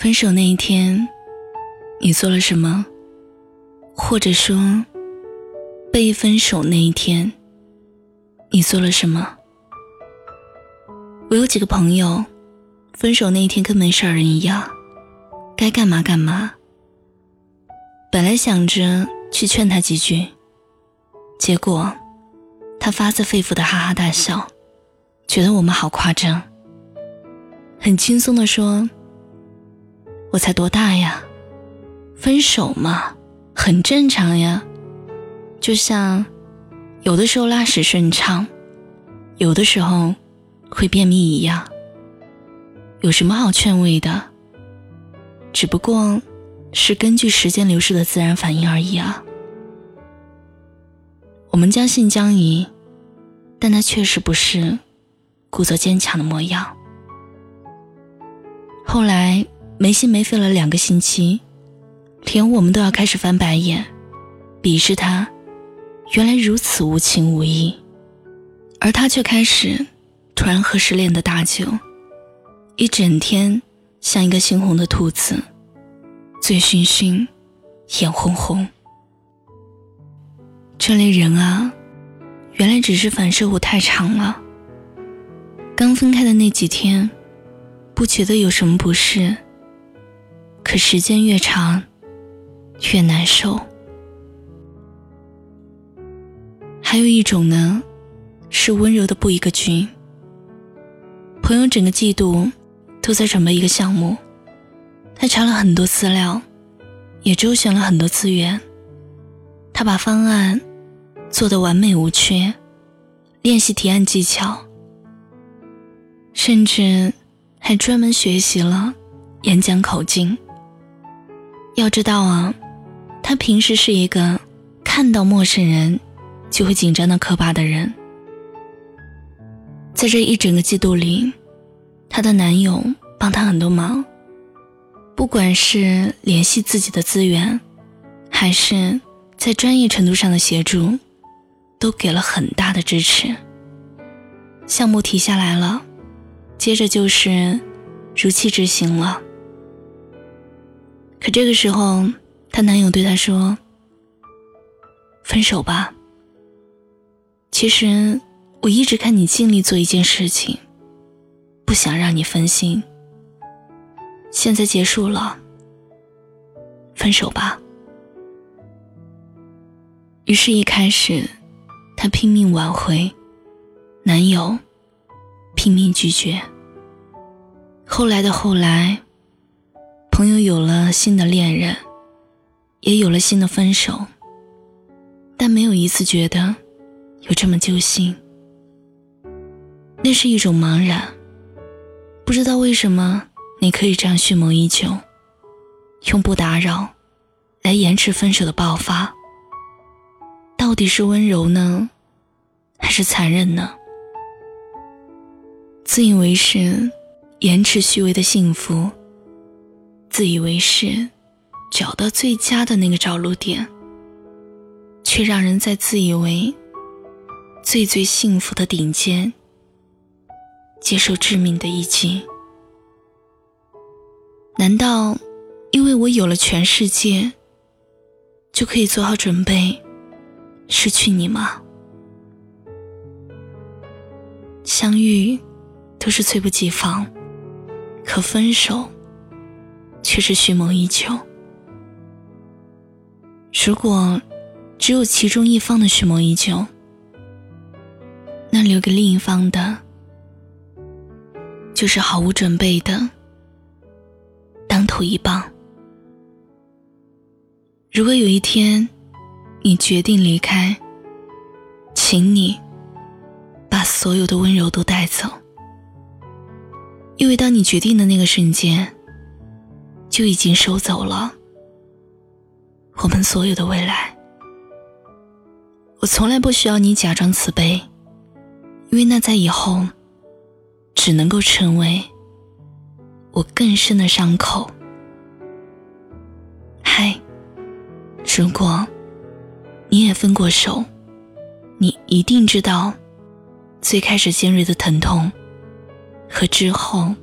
分手那一天，你做了什么？或者说，被分手那一天，你做了什么？我有几个朋友，分手那一天跟没事人一样，该干嘛干嘛。本来想着去劝他几句，结果他发自肺腑的哈哈大笑，觉得我们好夸张，很轻松的说。我才多大呀，分手嘛，很正常呀。就像有的时候拉屎顺畅，有的时候会便秘一样，有什么好劝慰的？只不过是根据时间流逝的自然反应而已啊。我们将信将疑，但他确实不是故作坚强的模样。后来。没心没肺了两个星期，连我们都要开始翻白眼，鄙视他，原来如此无情无义，而他却开始突然喝失恋的大酒，一整天像一个猩红的兔子，醉醺醺，眼红红。这类人啊，原来只是反射弧太长了。刚分开的那几天，不觉得有什么不适。可时间越长，越难受。还有一种呢，是温柔的布一个局。朋友整个季度都在准备一个项目，他查了很多资料，也周旋了很多资源。他把方案做得完美无缺，练习提案技巧，甚至还专门学习了演讲口径。要知道啊，他平时是一个看到陌生人就会紧张的可怕的人。在这一整个季度里，她的男友帮她很多忙，不管是联系自己的资源，还是在专业程度上的协助，都给了很大的支持。项目提下来了，接着就是如期执行了。可这个时候，她男友对她说：“分手吧。其实我一直看你尽力做一件事情，不想让你分心。现在结束了，分手吧。”于是，一开始，她拼命挽回，男友拼命拒绝。后来的后来。朋友有了新的恋人，也有了新的分手，但没有一次觉得有这么揪心。那是一种茫然，不知道为什么你可以这样蓄谋已久，用不打扰来延迟分手的爆发。到底是温柔呢，还是残忍呢？自以为是，延迟虚伪的幸福。自以为是，找到最佳的那个着陆点，却让人在自以为最最幸福的顶尖，接受致命的一击。难道因为我有了全世界，就可以做好准备失去你吗？相遇都是猝不及防，可分手。却是蓄谋已久。如果只有其中一方的蓄谋已久，那留给另一方的，就是毫无准备的当头一棒。如果有一天你决定离开，请你把所有的温柔都带走，因为当你决定的那个瞬间。就已经收走了我们所有的未来。我从来不需要你假装慈悲，因为那在以后只能够成为我更深的伤口。嗨，如果你也分过手，你一定知道最开始尖锐的疼痛和之后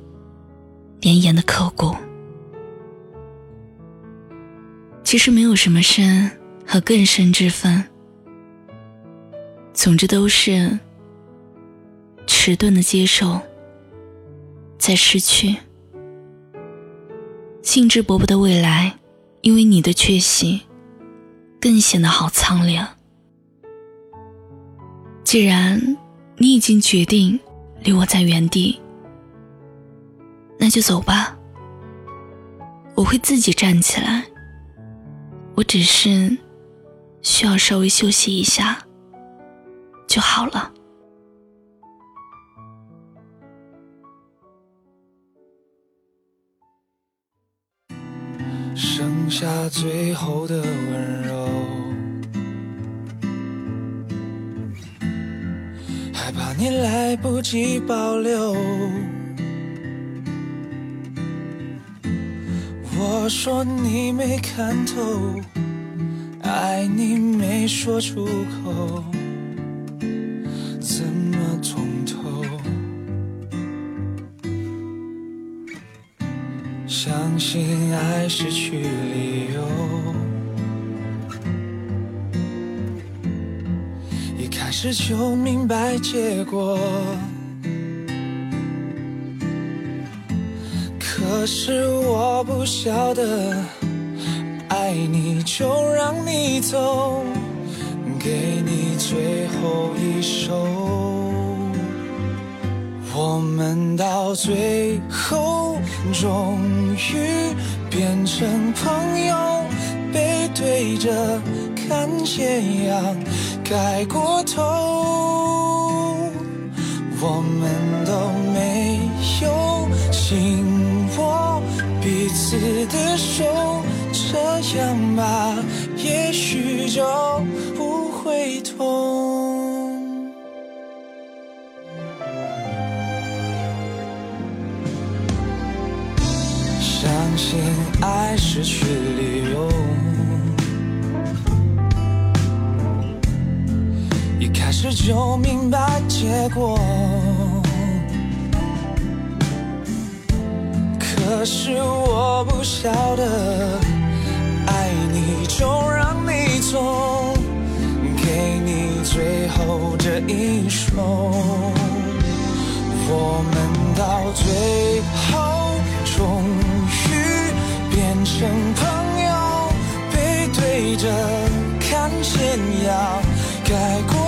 绵延的刻骨。其实没有什么深和更深之分，总之都是迟钝的接受，在失去。兴致勃勃的未来，因为你的缺席，更显得好苍凉。既然你已经决定留我在原地，那就走吧。我会自己站起来。我只是需要稍微休息一下就好了。剩下最后的温柔，害怕你来不及保留。我说你没看透，爱你没说出口，怎么通透？相信爱失去理由，一开始就明白结果。可是我不晓得，爱你就让你走，给你最后一首。我们到最后终于变成朋友，背对着看斜阳盖过头，我们都没有心。彼此的手，这样吧，也许就不会痛。相信爱失去理由，一开始就明白结果。可是我不晓得，爱你就让你走，给你最后这一首。我们到最后终于变成朋友，背对着看斜阳该过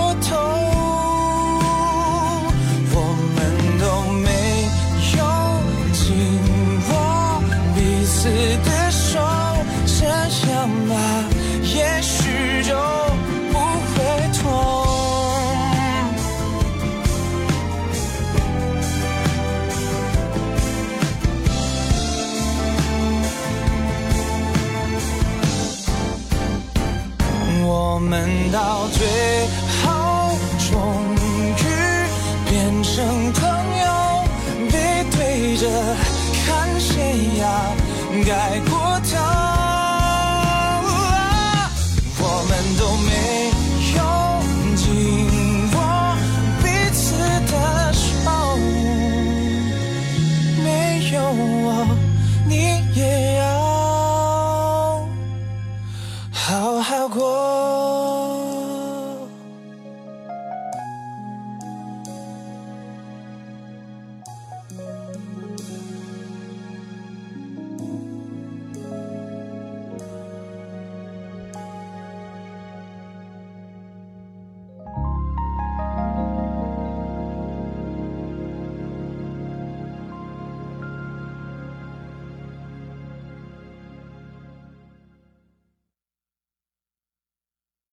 看谁呀，盖过他。